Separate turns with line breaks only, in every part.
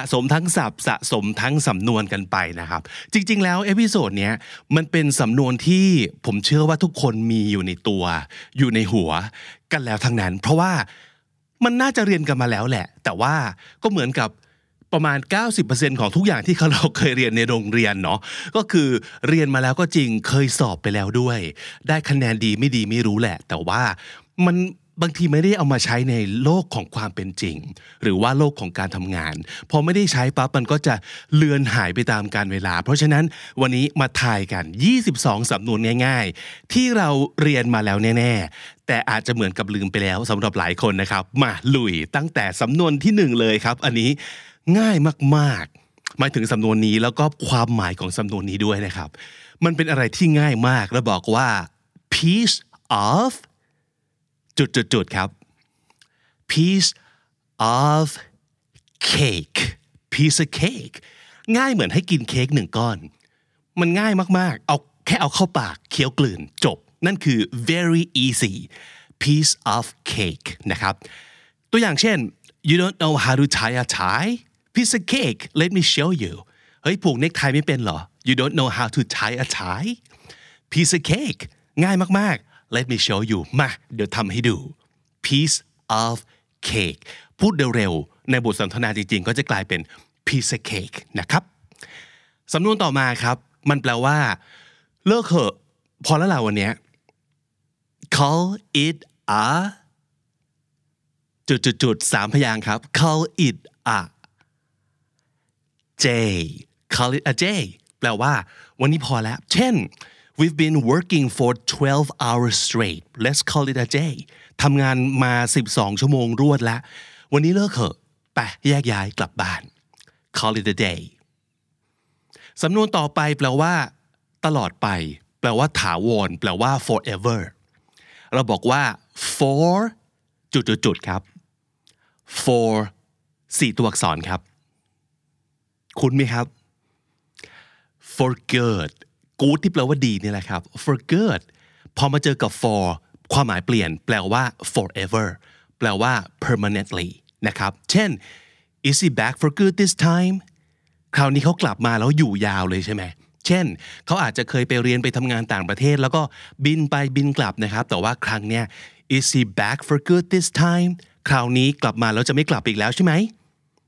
ะสมทั้งศัพท์สะสมทั้งสำนวนกันไปนะครับ จริง ๆ แล้ว episode เนี้ยมันเป็นสำนวนที่ผมเชื่อว่าทุกคนมีอยู่ในตัว อยู่ในหัวกันแล้วทั้งนั้น เพราะว่ามันน่าจะเรียนกันมาแล้วแหละ แต่ว่าก็เหมือนกับประมาณ 90%ของทุกอย่างที่เราเคยเรียนในโรงเรียนเนาะก็คือเรียนมาแล้วก็จริงเคยสอบไปแล้วด้วย ได้คะแนนดีไม่ดีไม่รู้แหละ แต่ว่ามัน บางทีไม่ได้เอามาใช้ในโลกของความเป็นจริง หรือว่าโลกของการทำงาน พอไม่ได้ใช้ปั๊บมันก็จะเลือนหายไปตามการเวลา เพราะฉะนั้นวันนี้มาทายกัน 22 สำนวนง่าย ๆ ที่เราเรียนมาแล้วแน่ ๆ แต่อาจจะเหมือนกับลืมไปแล้วสำหรับหลายคนนะครับ มาลุยตั้งแต่สำนวนที่หนึ่งเลยครับ อันนี้ง่ายมากๆหมายถึงสำนวนนี้แล้วก็ความหมายของสำนวนนี้ด้วยนะครับ มันเป็นอะไรที่ง่ายมากแล้วบอกว่า piece of จุดจุดจุดครับ piece of cake piece of cake ง่ายเหมือนให้กินเค้กหนึ่งก้อน มันง่ายมากๆ เอาแค่เอาเข้าปากเคี้ยวกลืนจบ นั่นคือ very easy piece of cake นะครับ ตัวอย่างเช่น you don't know how to tie a tie piece of cake let me show you เฮ้ยผูกเนคไทไม่เป็นเหรอ you don't know how to tie a tie piece of cake ง่ายมากๆ let me show you มาเดี๋ยวทำให้ดู piece of cake พูดเร็วๆในบทสนทนาจริงๆ ก็จะกลายเป็น piece of cake นะครับสำนวนต่อมาครับ มันแปลว่า เลิกเหอะพอแล้วล่ะวันนี้ call it a จุดจุดจุดๆสามพยางค์ครับ call it a day call it a day แปลว่า วันนี้พอแล้ว เช่น we've been working for 12 hours straight let's call it a day ทำงานมา 12 ชั่วโมงรวดแล้ว วันนี้เลิกเถอะไปแยกย้ายกลับบ้าน call it a day สำนวนต่อไปแปลว่า ตลอดไป แปลว่า ถาวร แปลว่า forever เราบอกว่า for จุดจุดจุดๆครับ for สี่ตัวอักษรครับ คุ้นไหมครับ for good good ที่แปลว่าดีนี่แหละครับ for good พอมาเจอกับ for ความหมายเปลี่ยน แปลว่า forever แปลว่า permanently นะครับ เช่น is he back for good this time คราวนี้เขากลับมาแล้วอยู่ยาวเลยใช่ไหม เช่น เขาอาจจะเคยไปเรียนไปทำงานต่างประเทศ แล้วก็บินไปบินกลับนะครับ แต่ว่าครั้งเนี้ย is he back for good this time คราวนี้กลับมาแล้วจะไม่กลับอีกแล้วใช่ไหม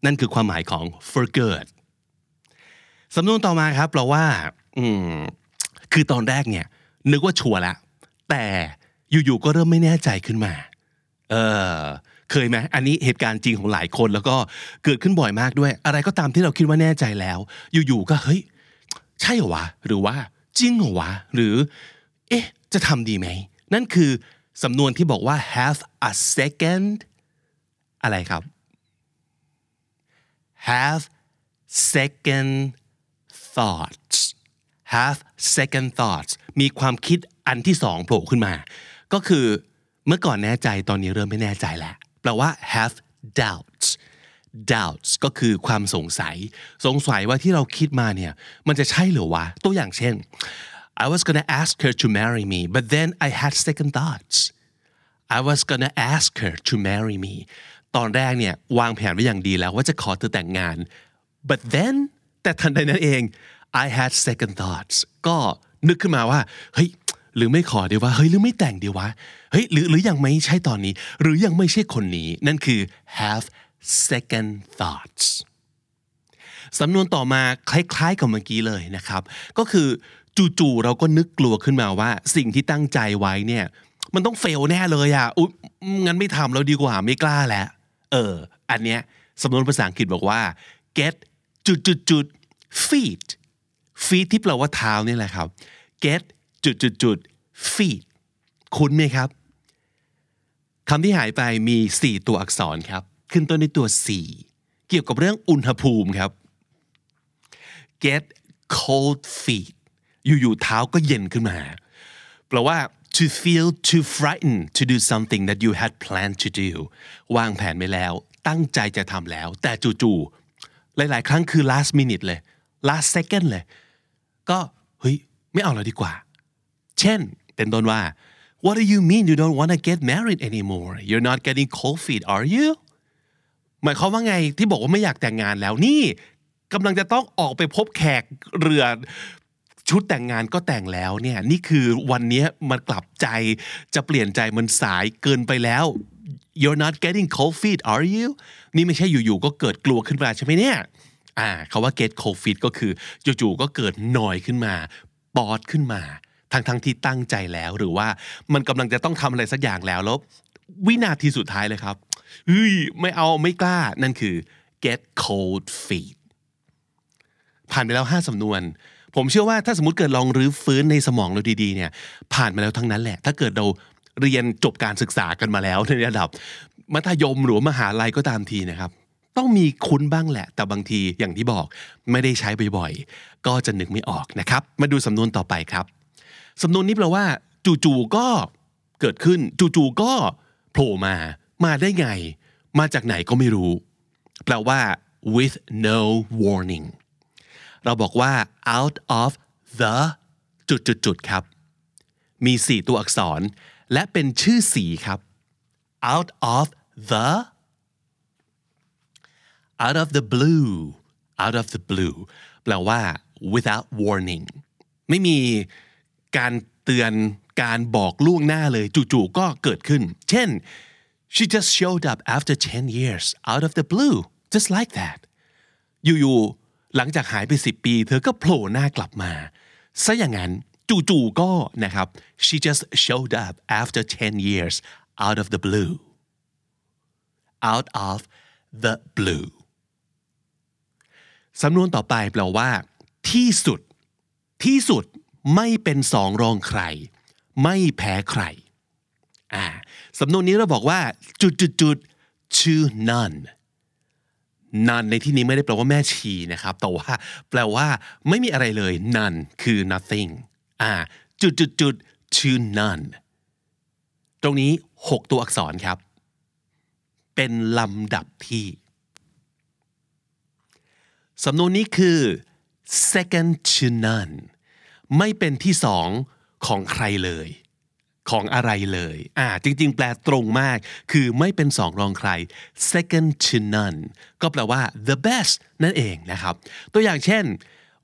นั่นคือความหมายของ for good สำนวนต่อมาครับแปลว่า คือตอนแรกเนี่ยนึกว่าชัวร์แล้วแต่อยู่ๆก็เริ่มไม่แน่ใจขึ้นมา เออเคยไหมอันนี้เหตุการณ์จริงของหลายคนแล้วก็เกิดขึ้นบ่อยมากด้วย อะไรก็ตามที่เราคิดว่าแน่ใจแล้ว อยู่ๆก็เฮ้ยใช่เหรอวะหรือว่าจริงเหรอวะหรือ เอ๊ะ จะทำดีไหม นั่นคือสำนวนที่บอกว่า have a second อะไรครับ have second thoughts have second thoughts มีความคิดอันที่สองโผล่ขึ้นมา ก็คือเมื่อก่อนแน่ใจตอนนี้เริ่มไม่แน่ใจแล้วแปลว่า have doubts doubts ก็คือความสงสัย สงสัยว่าที่เราคิดมาเนี่ยมันจะใช่หรือวะ ตัวอย่างเช่น I was gonna ask her to marry me but then I had second thoughts I was gonna ask her to marry me ตอนแรกเนี่ยวางแผนไว้อย่างดีแล้วว่าจะขอเธอแต่งงาน but then แต่ทันใดนั้นเอง I had second thoughts ก็นึกขึ้นมาว่า เฮ้ย หรือไม่ขอดีวะ เฮ้ย หรือไม่แต่งดีวะ เฮ้ย หรือหรือยังไม่ใช่ตอนนี้ หรือยังไม่ใช่คนนี้ นั่นคือ have second thoughts สำนวนต่อมาคล้ายๆกับเมื่อกี้เลยนะครับ ก็คือจู่ๆเราก็นึกกลัวขึ้นมาว่า สิ่งที่ตั้งใจไว้เนี่ย มันต้องเฟลแน่เลยอะอุ๊ยงั้นไม่ทำแล้วดีกว่าไม่กล้าแล้ว เออ อันเนี้ยสำนวนภาษาอังกฤษบอกว่า get จุดจุด จุด feet ที่แปลว่าเท้านี่แหละครับ get จุดจุดจุด feet คุ้นไหมครับคำที่หายไปมี 4 ตัวอักษรครับ ขึ้นต้นด้วยตัว C เกี่ยวกับเรื่องอุณหภูมิครับ get cold feet อยู่ๆเท้าก็เย็นขึ้นมาแปลว่า to feel too frightened to do something that you had planned to do วางแผนไปแล้ว ตั้งใจจะทำแล้ว แต่จู่ๆหลายๆ ครั้งคือ last minute เลย last second เลย ก็เฮ้ยไม่เอาแล้วดีกว่า เช่น เป็นต้นว่า What do you mean you don't want to get married anymore You're not getting cold feet are you หมายความว่าไงที่บอกว่าไม่อยากแต่งงานแล้วนี่กำลังจะต้องออกไปพบแขกเรือชุดแต่งงานก็แต่งแล้วเนี่ยนี่คือวันนี้มันกลับใจจะเปลี่ยนใจมันสายเกินไปแล้ว you're not getting cold feet are you นี่ไม่ใช่อยู่ๆก็เกิดกลัวขึ้นมาใช่ไหมเนี่ย อ่าคาว่า get cold feet ก็คือจู่ๆก็เกิดหน่อยขึ้นมา ปอดขึ้นมาทั้งๆทที่ตั้งใจแล้วหรือว่ามันกำลังจะต้องทำอะไรสักอย่างแล้วแล้ววินาทีสุดท้ายเลยครับเฮ้ยไม่เอาไม่กล้า นั่นคือ get cold feet ผ่านไปแล้ว 5สำนวน ผมเชื่อว่าถ้าสมมติเกิดลองรื้อฟื้นในสมองเราดีๆเนี่ย ผ่านมาแล้วทั้งนั้นแหละ ถ้าเกิดเราเรียนจบการศึกษากันมาแล้วในระดับ มัธยมหรือมหาลัยก็ตามทีนะครับ ต้องมีคุ้นบ้างแหละ แต่บางทีอย่างที่บอกไม่ได้ใช้บ่อยๆ ก็จะนึกไม่ออกนะครับ มาดูสำนวนต่อไปครับ สำนวนนี้แปลว่า จู่ๆก็เกิดขึ้น จู่ๆก็โผล่มา มาได้ไง มาจากไหนก็ไม่รู้ แปลว่า with no warning เราบอกว่า out of the จุดจุดจุดครับ มี 4 ตัวอักษร และเป็นชื่อสีครับ out of the out of the blue out of the blue แปลว่า without warning ไม่มีการเตือนการบอกล่วงหน้าเลยจู่ๆก็เกิดขึ้น เช่น she just showed up after 10 years out of the blue just like that อยู่ๆหลังจากหายไป 10 ปี เธอก็โผล่หน้ากลับมาซะอย่างนั้นจู่ๆก็นะครับ she just showed up after 10 years out of the blue out of the blue สำนวนต่อไปแปลว่า ที่สุด ที่สุดไม่เป็นสองรองใคร ไม่แพ้ใครอ่าสำนวนนี้เราบอกว่า จุดจุดจุด to none none ในที่นี้ไม่ได้แปลว่าแม่ชีนะครับ แต่ว่าแปลว่า ไม่มีอะไรเลย none คือ nothing อ่าจุดจุดจุด to none ตรงนี้ 6 ตัวอักษรครับ เป็นลำดับที่ สำนวนนี้คือ second to none ไม่เป็นที่สองของใครเลย ของอะไรเลย อ่า จริง ๆ แปลตรงมาก คือไม่เป็นสองรองใคร second to none ก็แปลว่า the best นั่นเองนะครับ ตัวอย่างเช่น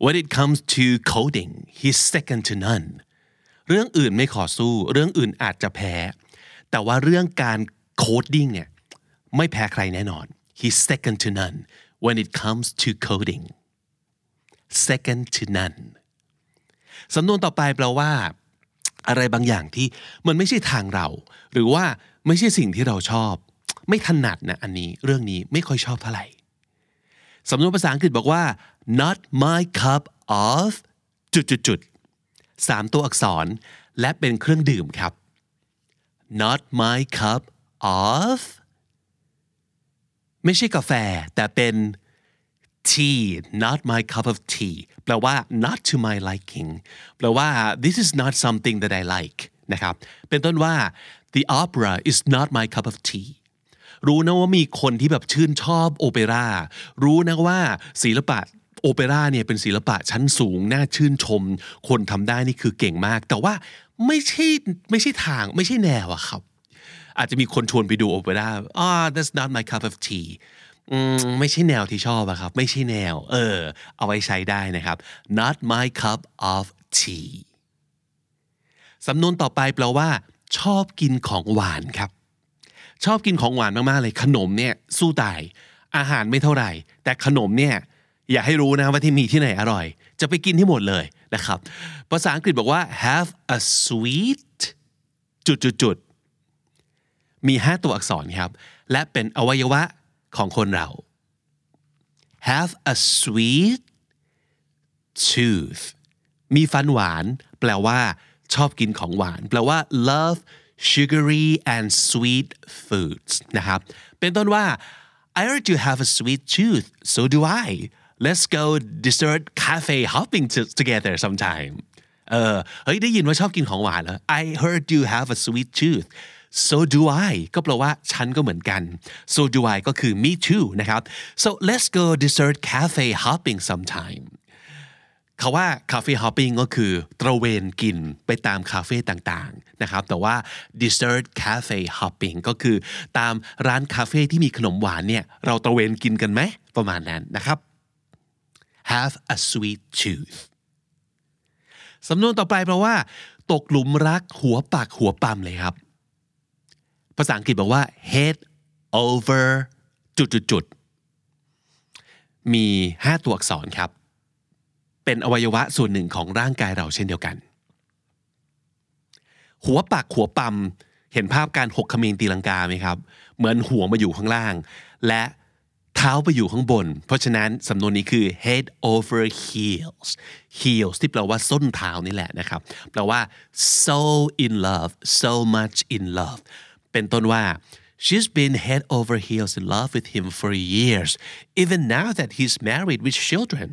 when it comes to coding he's second to none เรื่องอื่นไม่ขอสู้ เรื่องอื่นอาจจะแพ้ แต่ว่าเรื่องการ coding เนี่ยไม่แพ้ใครแน่นอน he's second to none when it comes to coding second to none สำนวนต่อไปแปลว่า อะไรบางอย่างที่มันไม่ใช่ทางเรา หรือว่าไม่ใช่สิ่งที่เราชอบ ไม่ถนัดนะอันนี้เรื่องนี้ไม่ค่อยชอบเท่าไหร่สำนวนภาษาอังกฤษบอกว่า not my cup of จุดจุดจุดสามตัวอักษรและเป็นเครื่องดื่มครับ not my cup of ไม่ใช่กาแฟ แต่เป็น tea not my cup of tea แปลว่า not to my liking แปลว่า this is not something that I like นะครับ เป็นต้นว่า the opera is not my cup of tea รู้นะว่ามีคนที่แบบชื่นชอบโอเปร่า รู้นะว่าศิลปะโอเปร่าเนี่ยเป็นศิลปะชั้นสูง น่าชื่นชม คนทำได้นี่คือเก่งมาก แต่ว่าไม่ใช่ไม่ใช่ทางไม่ใช่แนวอะครับ อาจจะมีคนชวนไปดูโอเปร่าอ่า that's not my cup of tea ไม่ใช่แนวที่ชอบอะครับ ไม่ใช่แนว เออ เอาไว้ใช้ได้นะครับ not my cup of tea สำนวนต่อไปแปลว่า ชอบกินของหวานครับ ชอบกินของหวานมาก ๆ เลย ขนมเนี่ย สู้ตาย อาหารไม่เท่าไหร่ แต่ขนมเนี่ย อย่าให้รู้นะว่าที่มีที่ไหนอร่อย จะไปกินที่หมดเลยนะครับ ภาษาอังกฤษบอกว่า have a sweet จุดจุดจุด มี 5 ตัวอักษรครับ และเป็นอวัยวะของคนเรา have a sweet tooth มีฟันหวาน แปลว่า ชอบกินของหวาน แปลว่า love sugary and sweet foods นะครับ เป็นต้นว่า I heard you have a sweet tooth so do I let's go dessert cafe hopping together sometime เออเฮ้ยได้ยินว่าชอบกินของหวานเหรอ I heard you have a sweet tooth so do I ก็แปลว่าฉันก็เหมือนกัน so do I ก็คือ me too นะครับ so let's go dessert cafe hopping sometime คาว่าคาเฟ่ฮอปปิ้งก็คือตระเวนกินไปตามคาเฟ่ต่างๆนะครับแต่ว่า dessert cafe hopping ก็คือตามร้านคาเฟ่ที่มีขนมหวานเนี่ยเราตระเวนกินกันไหมประมาณนั้นนะครับ have a sweet tooth สำนวนต่อไปแปลว่า ตกหลุมรักหัวปากหัวปั๊มเลยครับ ภาษาอังกฤษบอกว่า head over จุดๆๆมี 5 ตัวอักษรครับ เป็นอวัยวะส่วนหนึ่งของร่างกายเราเช่นเดียวกัน หัวปากหัวปั๊มเห็นภาพการหกขมินตีลังกาไหมครับ เหมือนหัวมาอยู่ข้างล่าง และเท้าไปอยู่ข้างบน เพราะฉะนั้นสำนวนนี้คือ head over heels heels ที่แปลว่าส้นเท้านี่แหละนะครับ แปลว่า so in love so much in love เป็นต้นว่า she's been head over heels in love with him for years even now that he's married with children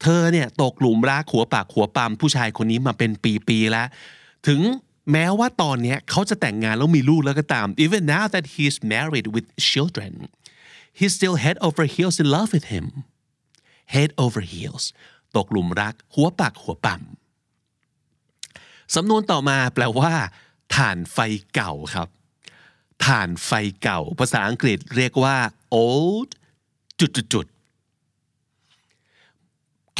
เธอเนี่ยตกหลุมรักหัวปากหัวปามผู้ชายคนนี้มาเป็นปีๆแล้ว ถึงแม้ว่าตอนนี้เขาจะแต่งงานแล้วมีลูกแล้วก็ตาม even now that he's married with children he's still head over heels in love with him head over heels ตกหลุมรักหัวปากหัวปั๊มสำนวนต่อมาแปลว่า ถ่านไฟเก่าครับ ถ่านไฟเก่า ภาษาอังกฤษเรียกว่า old จุดจุดจุด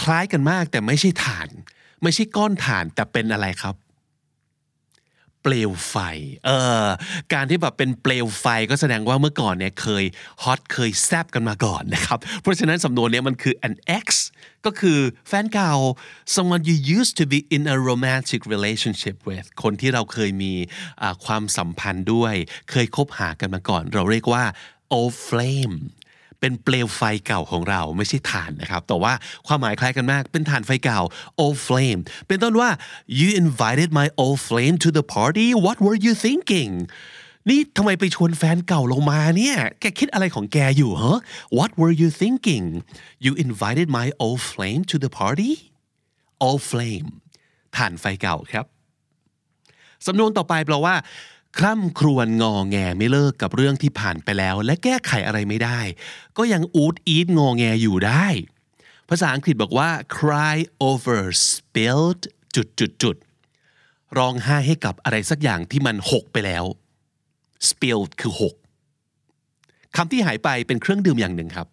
คล้ายกันมากแต่ไม่ใช่ถ่าน ไม่ใช่ก้อนถ่านแต่เป็นอะไรครับ เปลวไฟ เออ การที่แบบเป็นเปลวไฟก็แสดงว่าเมื่อก่อนเนี่ยเคยฮอตเคยแซบกันมาก่อนนะครับ เพราะฉะนั้นสำนวนเนี้ยมันคือ an ex ก็คือแฟนเก่า someone you used to be in a romantic relationship with คนที่เราเคยมีความสัมพันธ์ด้วย เคยคบหากันมาก่อน เราเรียกว่า old flame เป็นเปลวไฟเก่าของเราไม่ใช่ถ่านนะครับแต่ว่าความหมายคล้ายกันมากเป็นถ่านไฟเก่า old flame เป็นต้นว่า you invited my old flame to the party what were you thinking นี่ทำไมไปชวนแฟนเก่าลงมาเนี่ย แกคิดอะไรของแกอยู่เหรอ what were you thinking you invited my old flame to the party old flame ถ่านไฟเก่าครับ สำนวนต่อไปแปลว่า คร่ำครวญงอแงไม่เลิกกับเรื่องที่ผ่านไปแล้ว และแก้ไขอะไรไม่ได้ ก็ยังอูดอีดงอแงอยู่ได้ ภาษาอังกฤษบอกว่า cry over spilled จุดจุดจุดร้องไห้ให้กับอะไรสักอย่างที่มันหกไปแล้ว spilled คือหกคำที่หายไปเป็นเครื่องดื่มอย่างหนึ่งครับ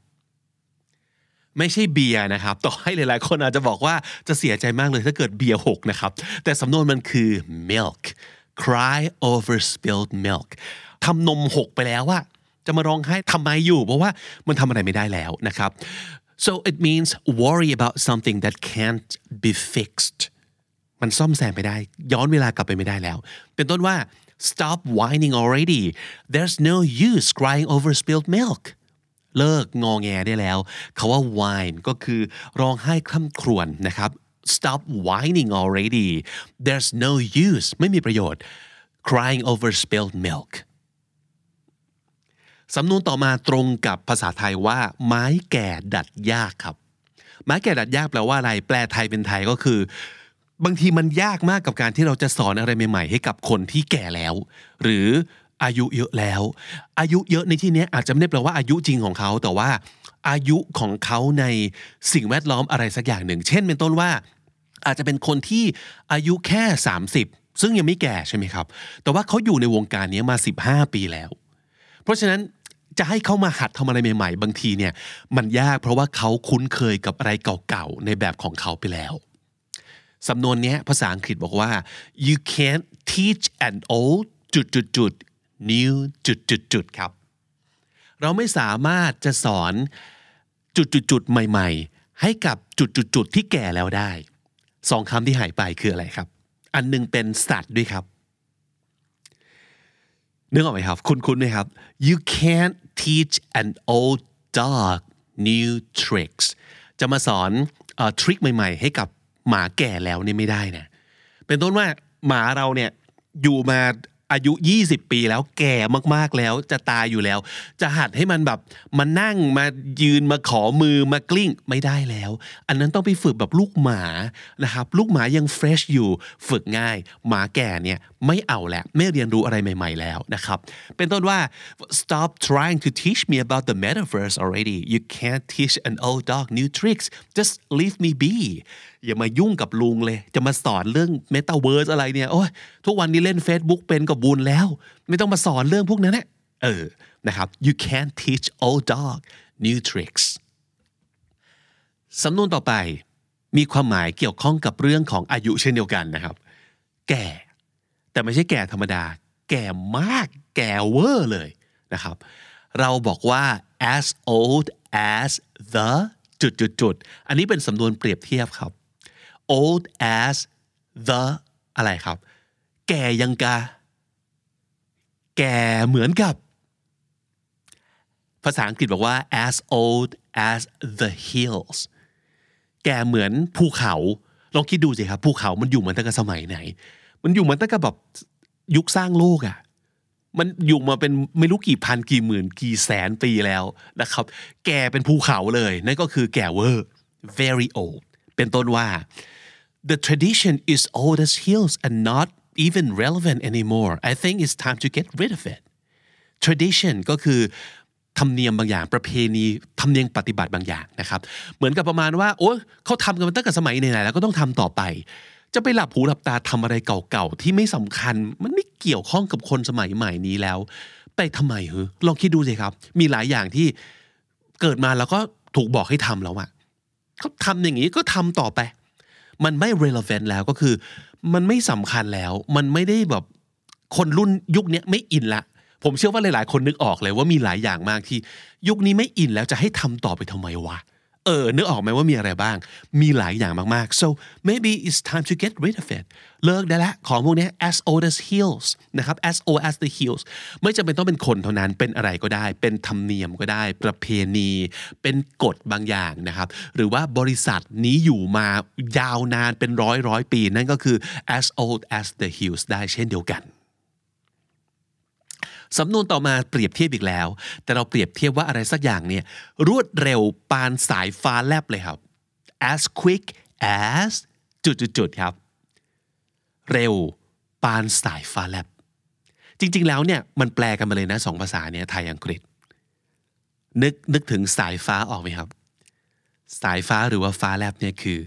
ไม่ใช่เบียร์นะครับ ต่อให้หลายๆ คนอาจจะบอกว่าจะเสียใจมากเลยถ้าเกิดเบียร์หกนะครับ แต่สำนวนมันคือ milk cry over spilled milk ทำนมหกไปแล้วว่าจะมาร้องไห้ทำไมอยู่เพราะว่ามันทำอะไรไม่ได้แล้วนะครับ so it means worry about something that can't be fixed มันซ่อมแซมไม่ได้ ย้อนเวลากลับไปไม่ได้แล้ว เป็นต้นว่า stop whining already there's no use crying over spilled milk เลิกงอแงได้แล้วคาว่า whine ก็คือร้องไห้คร่ำครวญนะครับ stop whining already there's no use ไม่มีประโยชน์ crying over spilled milk สำนวนต่อมาตรงกับภาษาไทยว่า ไม้แก่ดัดยากครับ ไม้แก่ดัดยากแปลว่าอะไร แปลไทยเป็นไทยก็คือ บางทีมันยากมากกับการที่เราจะสอนอะไรใหม่ๆ ให้กับคนที่แก่แล้ว หรืออายุเยอะแล้ว อายุเยอะในที่นี้อาจจะไม่ได้แปลว่าอายุจริงของเขาแต่ว่า อายุของเขาในสิ่งแวดล้อมอะไรสักอย่างหนึ่ง เช่นเป็นต้นว่า อาจจะเป็นคนที่อายุแค่ 30 ซึ่งยังไม่แก่ใช่ไหมครับ แต่ว่าเขาอยู่ในวงการนี้มา 15 ปีแล้ว เพราะฉะนั้นจะให้เขามาหัดทำอะไรใหม่ๆ บางทีเนี่ยมันยากเพราะว่าเขาคุ้นเคยกับอะไรเก่าๆ ในแบบของเขาไปแล้วสำนวนนี้ภาษาอังกฤษบอกว่า you can't teach an old จุดจุดจุด new จุดจุดจุดครับ เราไม่สามารถจะสอนจุดจุดจุดใหม่ ๆ ให้กับจุดจุดจุดที่แก่แล้วได้สองคำที่หายไปคืออะไรครับ อันนึงเป็นสัตว์ด้วยครับนึกออกไหมครับ คุณคุณไหมครับ you can't teach an old dog new tricks จะมาสอนทริคใหม่ๆ ให้กับหมาแก่แล้วนี่ไม่ได้นะเป็นต้นว่าหมาเราเนี่ยอยู่มา อายุ 20 ปีแล้วแก่มากๆแล้วจะตายอยู่แล้ว จะหัดให้มันแบบมานั่งมายืนมาขอมือมากลิ้งไม่ได้แล้ว อันนั้นต้องไปฝึกแบบลูกหมานะครับลูกหมายังเฟรชอยู่ฝึกง่าย หมาแก่เนี่ยไม่เอาแล้วไม่เรียนรู้อะไรใหม่ๆแล้วนะครับเป็นต้นว่า stop trying to teach me about the metaverse already you can't teach an old dog new tricks just leave me be อย่ามายุ่งกับลุงเลย จะมาสอนเรื่อง metaverse อะไรเนี่ยโอ้ยทุกวันนี้เล่น Facebook เป็นกับบุญแล้ว ไม่ต้องมาสอนเรื่องพวกนั้นนะเออนะครับ you can't teach old dog new tricks สำนวนต่อไปมีความหมายเกี่ยวข้องกับเรื่องของอายุเช่นเดียวกันนะครับ แก่ แต่ไม่ใช่แก่ธรรมดา แก่มาก แก่เวอร์เลยนะครับ เราบอกว่า as old as the จุดจุดจุดอันนี้เป็นสำนวนเปรียบเทียบครับ old as the อะไรครับ แก่ยังกา แก่เหมือนกับ ภาษาอังกฤษบอกว่า as old as the hills แก่เหมือนภูเขา ลองคิดดูสิครับภูเขามันอยู่มาตั้งแต่สมัยไหน มันอยู่มาตั้งแต่แบบยุคสร้างโลกอะ่ะมันอยู่มาเป็นไม่รู้กี่พันกี่หมื่นกี่แสนปีแล้วนะครับ แก่เป็นภูเขาเลย นั่นก็คือแก่เวอร์ very old เป็นต้นว่า the tradition is old as hills and not even relevant anymore I think it's time to get rid of it tradition ก็คือธรรมเนียมบางอย่างประเพณีธรรมเนียมปฏิบัติบางอย่างนะครับเหมือนกับประมาณว่าโอ้เขาทำกันมาตั้งแต่สมัยไหนๆแล้วก็ต้องทำต่อไป จะไปหลับหูหลับตาทำอะไรเก่าๆที่ไม่สำคัญ มันไม่เกี่ยวข้องกับคนสมัยใหม่นี้แล้ว ไปทำไมเหรอลองคิดดูสิครับ มีหลายอย่างที่เกิดมาแล้วก็ถูกบอกให้ทำแล้วอะเขาทำอย่างนี้ก็ทำต่อไป มันไม่ relevant แล้วก็คือ มันไม่สำคัญแล้ว มันไม่ได้แบบคนรุ่นยุคนี้ไม่อินละ ผมเชื่อว่าหลาย ๆ คนนึกออกเลยว่ามีหลายอย่างมากที่ ยุคนี้ไม่อินแล้วจะให้ทำต่อไปทำไมวะ ออนึกออกไหมว่ามีอะไรบ้าง มีหลายอย่างมากๆ so maybe it's time to get rid of it เลิกได้ละของพวกนี้ as old as hills นะครับ as old as the hills ไม่จำเป็นต้องเป็นคนเท่านั้นเป็นอะไรก็ได้ เป็นธรรมเนียมก็ได้ ประเพณี เป็นกฎบางอย่างนะครับ หรือว่าบริษัทนี้อยู่มายาวนานเป็นร้อยร้อยปี นั่นก็คือ as old as the hills ได้เช่นเดียวกัน สำนวนต่อมาเปรียบเทียบอีกแล้ว แต่เราเปรียบเทียบว่าอะไรสักอย่างเนี่ยรวดเร็วปานสายฟ้าแลบเลยครับ as quick as จุดๆครับ เร็วปานสายฟ้าแลบ จริง ๆ แล้วเนี่ยมันแปลกันมาเลยนะสองภาษาเนี่ยไทยอังกฤษ นึกนึกถึงสายฟ้าออกไหมครับ สายฟ้าหรือว่าฟ้าแลบเนี่ยคือ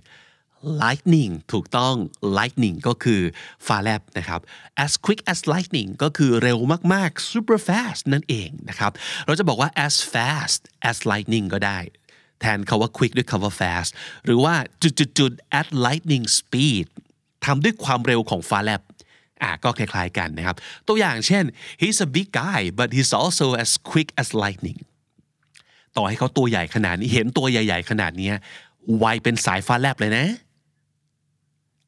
lightning ถูกต้อง lightning ก็คือฟ้าแลบนะครับ as quick as lightning ก็คือเร็วมากๆ super fast นั่นเองนะครับ เราจะบอกว่า as fast as lightning ก็ได้ แทนคาว่า quick ด้วยคาว่า fast หรือว่าจุดๆ at lightning speed ทำด้วยความเร็วของฟ้าแลบอะก็คล้ายๆกันนะครับ ตัวอย่างเช่น he's a big guy but he's also as quick as lightning ต่อให้เขาตัวใหญ่ขนาดนี้เห็นตัวใหญ่ ๆ ขนาดนี้ไวเป็นสายฟ้าแลบเลยนะ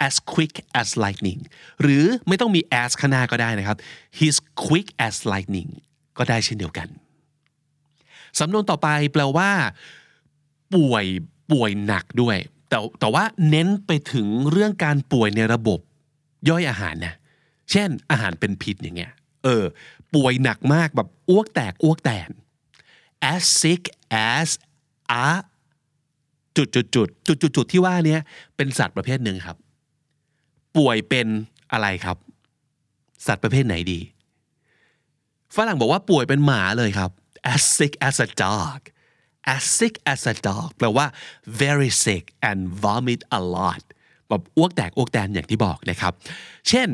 as quick as lightning หรือไม่ต้องมี as ข้างหน้าก็ได้นะครับ he's quick as lightning ก็ได้เช่นเดียวกัน สำนวนต่อไปแปลว่า ป่วยป่วยหนักด้วย แต่แต่ว่าเน้นไปถึงเรื่องการป่วยในระบบ ย่อยอาหารนะ เช่น อาหารเป็นพิษอย่างเงี้ย เออ ป่วยหนักมากแบบอ้วกแตกอ้วกแตน as sick as a จุดจุดจุดจุดจุดจุดที่ว่าเนี้ยเป็นสัตว์ประเภทหนึ่งครับ ป่วยเป็นอะไรครับ สัตว์ประเภทไหนดี ฝรั่งบอกว่าป่วยเป็นหมาเลยครับ as sick as a dog as sick as a dog แปลว่า very sick and vomit a lot แบบอ้วกแตกอ้วกแตนอย่างที่บอกนะครับ เช่น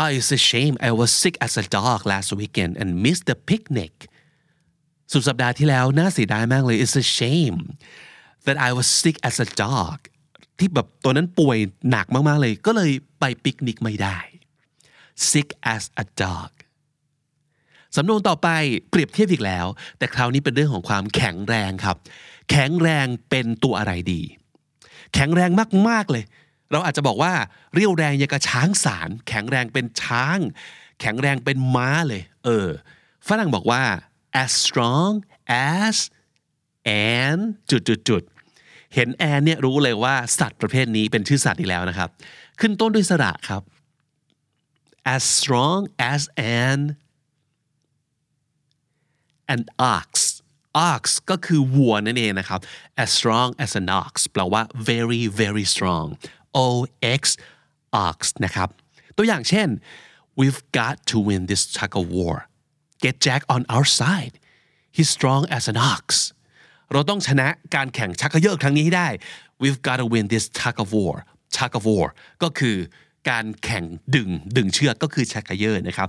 oh, it's a shame I was sick as a dog last weekend and missed the picnic สุดสัปดาห์ที่แล้วน่าเสียดายมากเลย it's a shame that I was sick as a dog ที่แบบตัวนั้นป่วยหนักมากๆเลย ก็เลยไปปิกนิกไม่ได้ sick as a dog สำนวนต่อไปเปรียบเทียบอีกแล้ว แต่คราวนี้เป็นเรื่องของความแข็งแรงครับ แข็งแรงเป็นตัวอะไรดี แข็งแรงมากๆเลย เราอาจจะบอกว่าเรียวแรงยังกับช้างสาร แข็งแรงเป็นช้าง แข็งแรงเป็นม้าเลย เออฝรั่งบอกว่า as strong as and จุดจุดจุด เห็นแอนเนี่ยรู้เลยว่าสัตว์ประเภทนี้เป็นชื่อสัตว์อีกแล้วนะครับ ขึ้นต้นด้วยสระครับ as strong as an an ox ox ก็คือวัวนั่นเองนะครับ as strong as an ox แปลว่า very very strong o x ox นะครับ ตัวอย่างเช่น we've got to win this tug of war get Jack on our side he's strong as an ox เราต้องชนะการแข่งชักเขยอครั้งนี้ให้ได้ we've got to win this tug of war tug of war ก็คือการแข่งดึงดึงเชือกก็คือชักเขยอนะครับ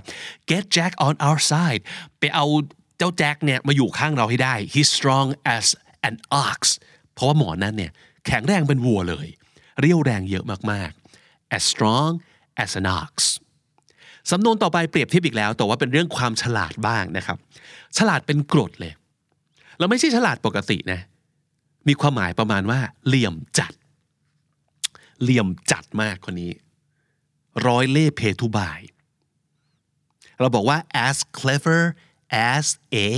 get Jack on our side ไปเอาเจ้าแจ็คเนี่ยมาอยู่ข้างเราให้ได้ he's strong as an ox เพราะว่าหมอนั้นเนี่ยแข็งแรงเป็นวัวเลย เรียวแรงเยอะมากๆ as strong as an ox สำนวนต่อไปเปรียบเทียบอีกแล้ว แต่ว่าเป็นเรื่องความฉลาดบ้างนะครับ ฉลาดเป็นกรดเลย เราไม่ใช่ฉลาดปกตินะ มีความหมายประมาณว่า เหลี่ยมจัด เหลี่ยมจัดมากคนนี้ ร้อยเล่เพทุบาย เราบอกว่า as clever as a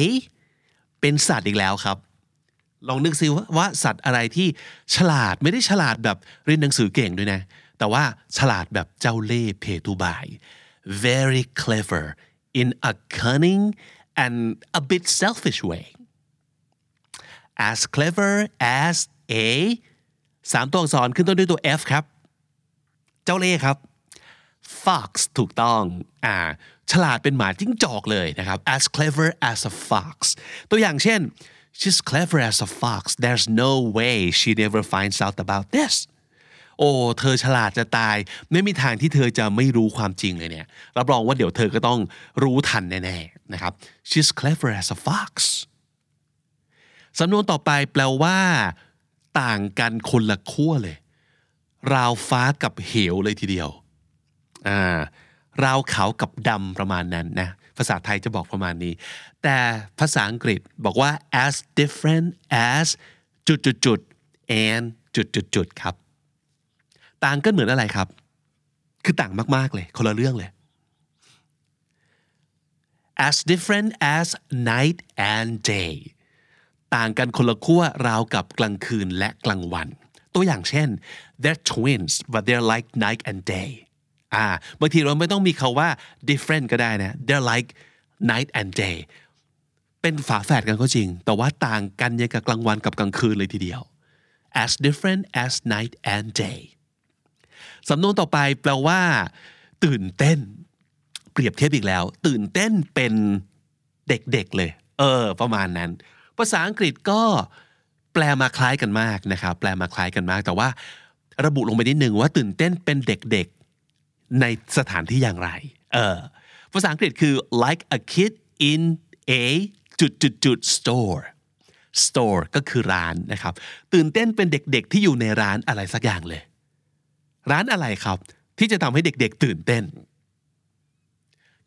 เป็นสัตว์อีกแล้วครับ ลองนึกซิว่าวาสัตว์อะไรที่ฉลาดไม่ได้ฉลาดแบบเรียนหนังสือเก่งด้วยนะ แต่ว่าฉลาดแบบเจ้าเล่เพทุบาย very clever in a cunning and a bit selfish way as clever as a สามตัวอักษรขึ้นต้นด้วยตัว F ครับ เจ้าเล่ห์ครับ fox ถูกต้อง อ่า ฉลาดเป็นหมาจิ้งจอกเลยนะครับ as clever as a fox ตัวอย่างเช่น she's clever as a fox there's no way she never finds out about this โอ้ เธอฉลาดจะตาย ไม่มีทางที่เธอจะไม่รู้ความจริงเลยเนี่ย รับรองว่าเดี๋ยวเธอก็ต้องรู้ทันแน่ๆนะครับ she's clever as a fox สำนวนต่อไปแปลว่า ต่างกันคนละขั้วเลย ราวฟ้ากับเหวเลยทีเดียวอ่าราวขาวกับดำประมาณนั้นนะภาษาไทยจะบอกประมาณนี้ แต่ภาษาอังกฤษบอกว่า as different as จุดจุดจุด and จุดจุดจุดครับ ต่างกันเหมือนอะไรครับ คือต่างมากๆเลย คนละเรื่องเลย as different as night and day ต่างกันคนละขั้วราวกับกลางคืนและกลางวัน ตัวอย่างเช่น they're twins but they're like night and day อ่าบางทีเราไม่ต้องมีคาว่า different ก็ได้นะ they're like night and day เป็นฝาแฝดกันก็จริง แต่ว่าต่างกันยังกับกลางวันกับกลางคืนเลยทีเดียว as different as night and day สำนวนต่อไปแปลว่า ตื่นเต้น เปรียบเทียบอีกแล้ว ตื่นเต้นเป็นเด็กๆเลย เออ ประมาณนั้น ภาษาอังกฤษก็แปลมาคล้ายกันมากนะครับ แปลมาคล้ายกันมาก แต่ว่าระบุลงไปนิดนึงว่าตื่นเต้นเป็นเด็กๆในสถานที่อย่างไร เออ ภาษาอังกฤษคือ like a kid in a จุดจุดจุด store store ก็คือร้านนะครับ ตื่นเต้นเป็นเด็กๆที่อยู่ในร้านอะไรสักอย่างเลย ร้านอะไรครับ ที่จะทำให้เด็กๆ ตื่นเต้น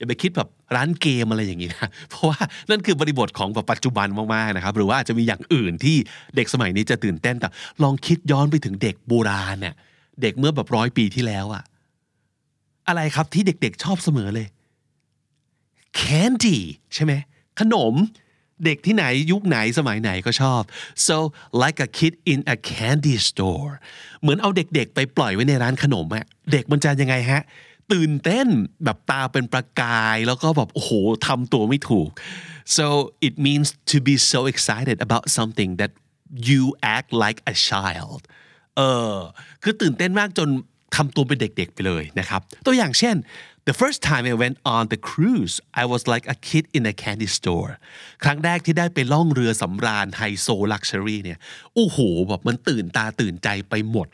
อย่าไปคิดแบบร้านเกมอะไรอย่างนี้นะเพราะว่านั่นคือบริบทของแบบปัจจุบันมากๆนะครับ หรือว่าอาจจะมีอย่างอื่นที่เด็กสมัยนี้จะตื่นเต้นแต่ลองคิดย้อนไปถึงเด็กโบราณเนี่ยเด็กเมื่อแบบร้อยปีที่แล้วอะอะไรครับที่เด็กๆชอบเสมอเลย candy ใช่ไหมขนมเด็กที่ไหนยุคไหนสมัยไหนก็ชอบ so like a kid in a candy store เหมือนเอาเด็กๆ ไปปล่อยไว้ในร้านขนมอะเด็กมันจะยังไงฮะ ตื่นเต้นแบบตาเป็นประกายแล้วก็แบบโอ้โหทำตัวไม่ถูก so it means to be so excited about something that you act like a child เออคือตื่นเต้นมากจนทำตัวเป็นเด็กๆไปเลยนะครับ ตัวอย่างเช่น the first time I went on the cruise I was like a kid in a candy store ครั้งแรกที่ได้ไปล่องเรือสำราญไฮโซ luxury เนี่ยโอ้โหแบบมันตื่นตาตื่นใจไปหมด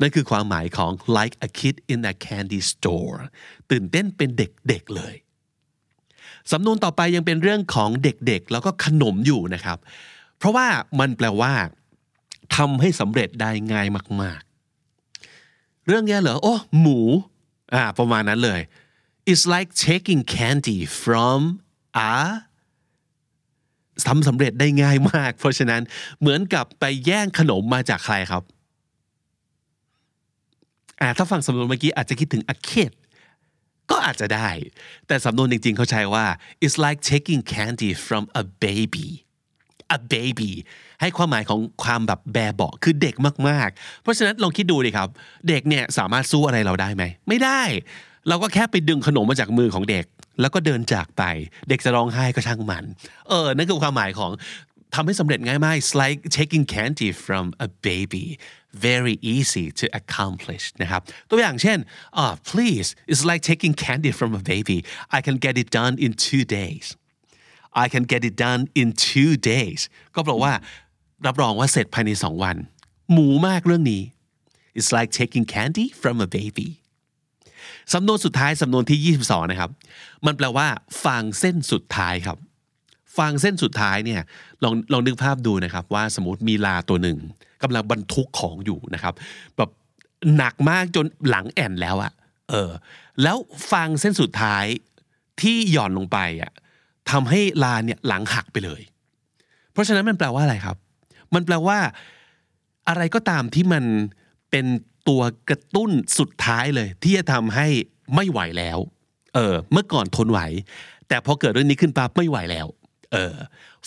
นั่นคือความหมายของ like a kid in a candy store ตื่นเต้นเป็นเด็กๆเลยสำนวนต่อไปยังเป็นเรื่องของเด็กๆ แล้วก็ขนมอยู่นะครับ เพราะว่ามันแปลว่าทำให้สำเร็จได้ง่ายมาก ๆ เรื่องนี้เหรอ โอ้ หมู อ่า ประมาณนั้นเลย it's like taking candy from a ทำสำเร็จได้ง่ายมาก เพราะฉะนั้นเหมือนกับไปแย่งขนมมาจากใครครับ อ่าถ้าฟังสำนวนเมื่อกี้อาจจะคิดถึง a kid ก็อาจจะได้ แต่สำนวนจริงๆ เขาใช้ว่า it's like taking candy from a baby a baby ให้ความหมายของความแบบแบเบาคือเด็กมากๆ เพราะฉะนั้นลองคิดดูดิครับ เด็กเนี่ยสามารถสู้อะไรเราได้ไหม ไม่ได้ เราก็แค่ไปดึงขนมมาจากมือของเด็ก แล้วก็เดินจากไป เด็กจะร้องไห้ก็ช่างมัน เออ นั่นคือความหมายของทำให้สำเร็จง่ายมาก it's like taking candy from a baby very easy to accomplish นะครับตัวอย่างเช่น ah please it's like taking candy from a baby I can get it done in two days I can get it done in two days ก็แปลว่า รับรองว่าเสร็จภายในสองวัน หมูมากเรื่องนี้ it's like taking candy from a baby สำนวนสุดท้ายสำนวนที่ 22 นะครับ มันแปลว่าฟางเส้นสุดท้ายครับ ฟางเส้นสุดท้ายเนี่ยลองลองนึกภาพดูนะครับ ว่าสมมติมีลาตัวหนึ่งกำลังบรรทุกของอยู่นะครับ แบบหนักมากจนหลังแอนแล้วอะเออ แล้วฟางเส้นสุดท้ายที่หย่อนลงไปอะทำให้ลาเนี่ยหลังหักไปเลย เพราะฉะนั้นมันแปลว่าอะไรครับ มันแปลว่า อะไรก็ตามที่มันเป็นตัวกระตุ้นสุดท้ายเลย ที่จะทำให้ไม่ไหวแล้ว เออ เมื่อก่อนทนไหว แต่พอเกิดเรื่องนี้ขึ้นปั๊บไม่ไหวแล้ว เออ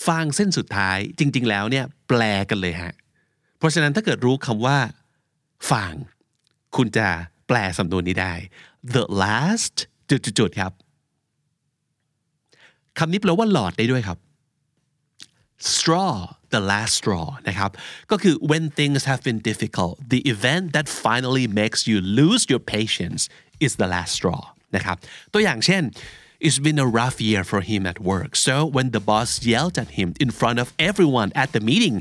ฟางเส้นสุดท้ายจริง ๆ แล้วเนี่ยแปลกันเลยฮะเพราะฉะนั้นถ้าเกิดรู้คำว่าฟาง คุณจะแปลสำนวนนี้ได้ the last จุดๆๆครับคำนี้แปลว่าหลอดได้ด้วยครับ straw the last straw นะครับ ก็คือ when things have been difficult the event that finally makes you lose your patience is the last straw นะครับ ตัวอย่างเช่น It's been a rough year for him at work so when the boss yelled at him in front of everyone at the meeting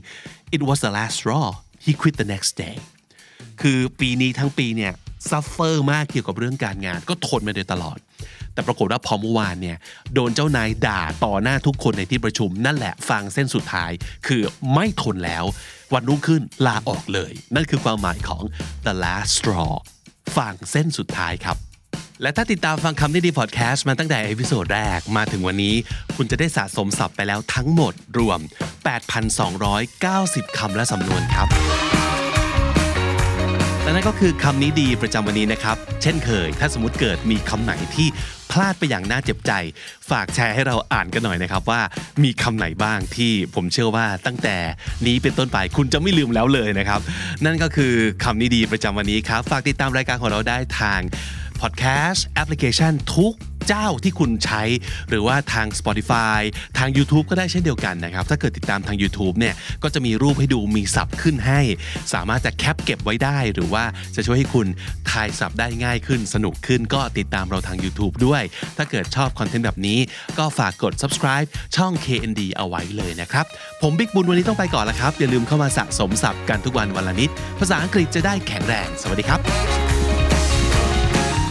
it was the last straw he quit the next day คือปีนี้ทั้งปีเนี่ย suffer มากเกี่ยวกับเรื่องการงาน ก็ทนมาโดยตลอด แต่ปรากฏว่าพอเมื่อวานเนี่ยโดนเจ้านายด่าต่อหน้าทุกคนในที่ประชุม นั่นแหละฟางเส้นสุดท้าย คือไม่ทนแล้ว วันรุ่งขึ้นลาออกเลย นั่นคือความหมายของ the last straw ฟางเส้นสุดท้ายครับ และถ้าติดตามฟังคำนี้ดีพอดแคสต์มาตั้งแต่ episode แรกมาถึงวันนี้ คุณจะได้สะสมศัพท์ไปแล้วทั้งหมดรวม 8,290 คำและสำนวนครับ และนั่นก็คือคำนี้ดีประจำวันนี้นะครับ เช่นเคย ถ้าสมมติเกิดมีคำไหนที่พลาดไปอย่างน่าเจ็บใจ ฝากแชร์ให้เราอ่านกันหน่อยนะครับว่ามีคำไหนบ้างที่ผมเชื่อว่าตั้งแต่นี้เป็นต้นไปคุณจะไม่ลืมแล้วเลยนะครับ นั่นก็คือคำนี้ดีประจำวันนี้ครับ ฝากติดตามรายการของเราได้ทาง พอดแคสต์แอปพลิเคชันทุกเจ้าที่คุณใช้ หรือว่าทาง Spotify ทาง YouTube ก็ได้เช่นเดียวกันนะครับ ถ้าเกิดติดตามทาง YouTube เนี่ยก็จะมีรูปให้ดูมีศัพท์ขึ้นให้ สามารถจะ cap เก็บไว้ได้ หรือว่าจะช่วยให้คุณทายศัพท์ได้ง่ายขึ้น สนุกขึ้นก็ติดตามเราทาง YouTube ด้วย ถ้าเกิดชอบ content แบบนี้ ก็ฝากกด subscribe ช่อง KND เอาไว้เลยนะครับ ผมบิ๊กบุญวันนี้ต้องไปก่อนแล้วครับ อย่าลืมเข้ามาสะสมศัพท์กันทุกวันวันละนิด ภาษาอังกฤษจะได้แข็งแรง สวัสดีครับ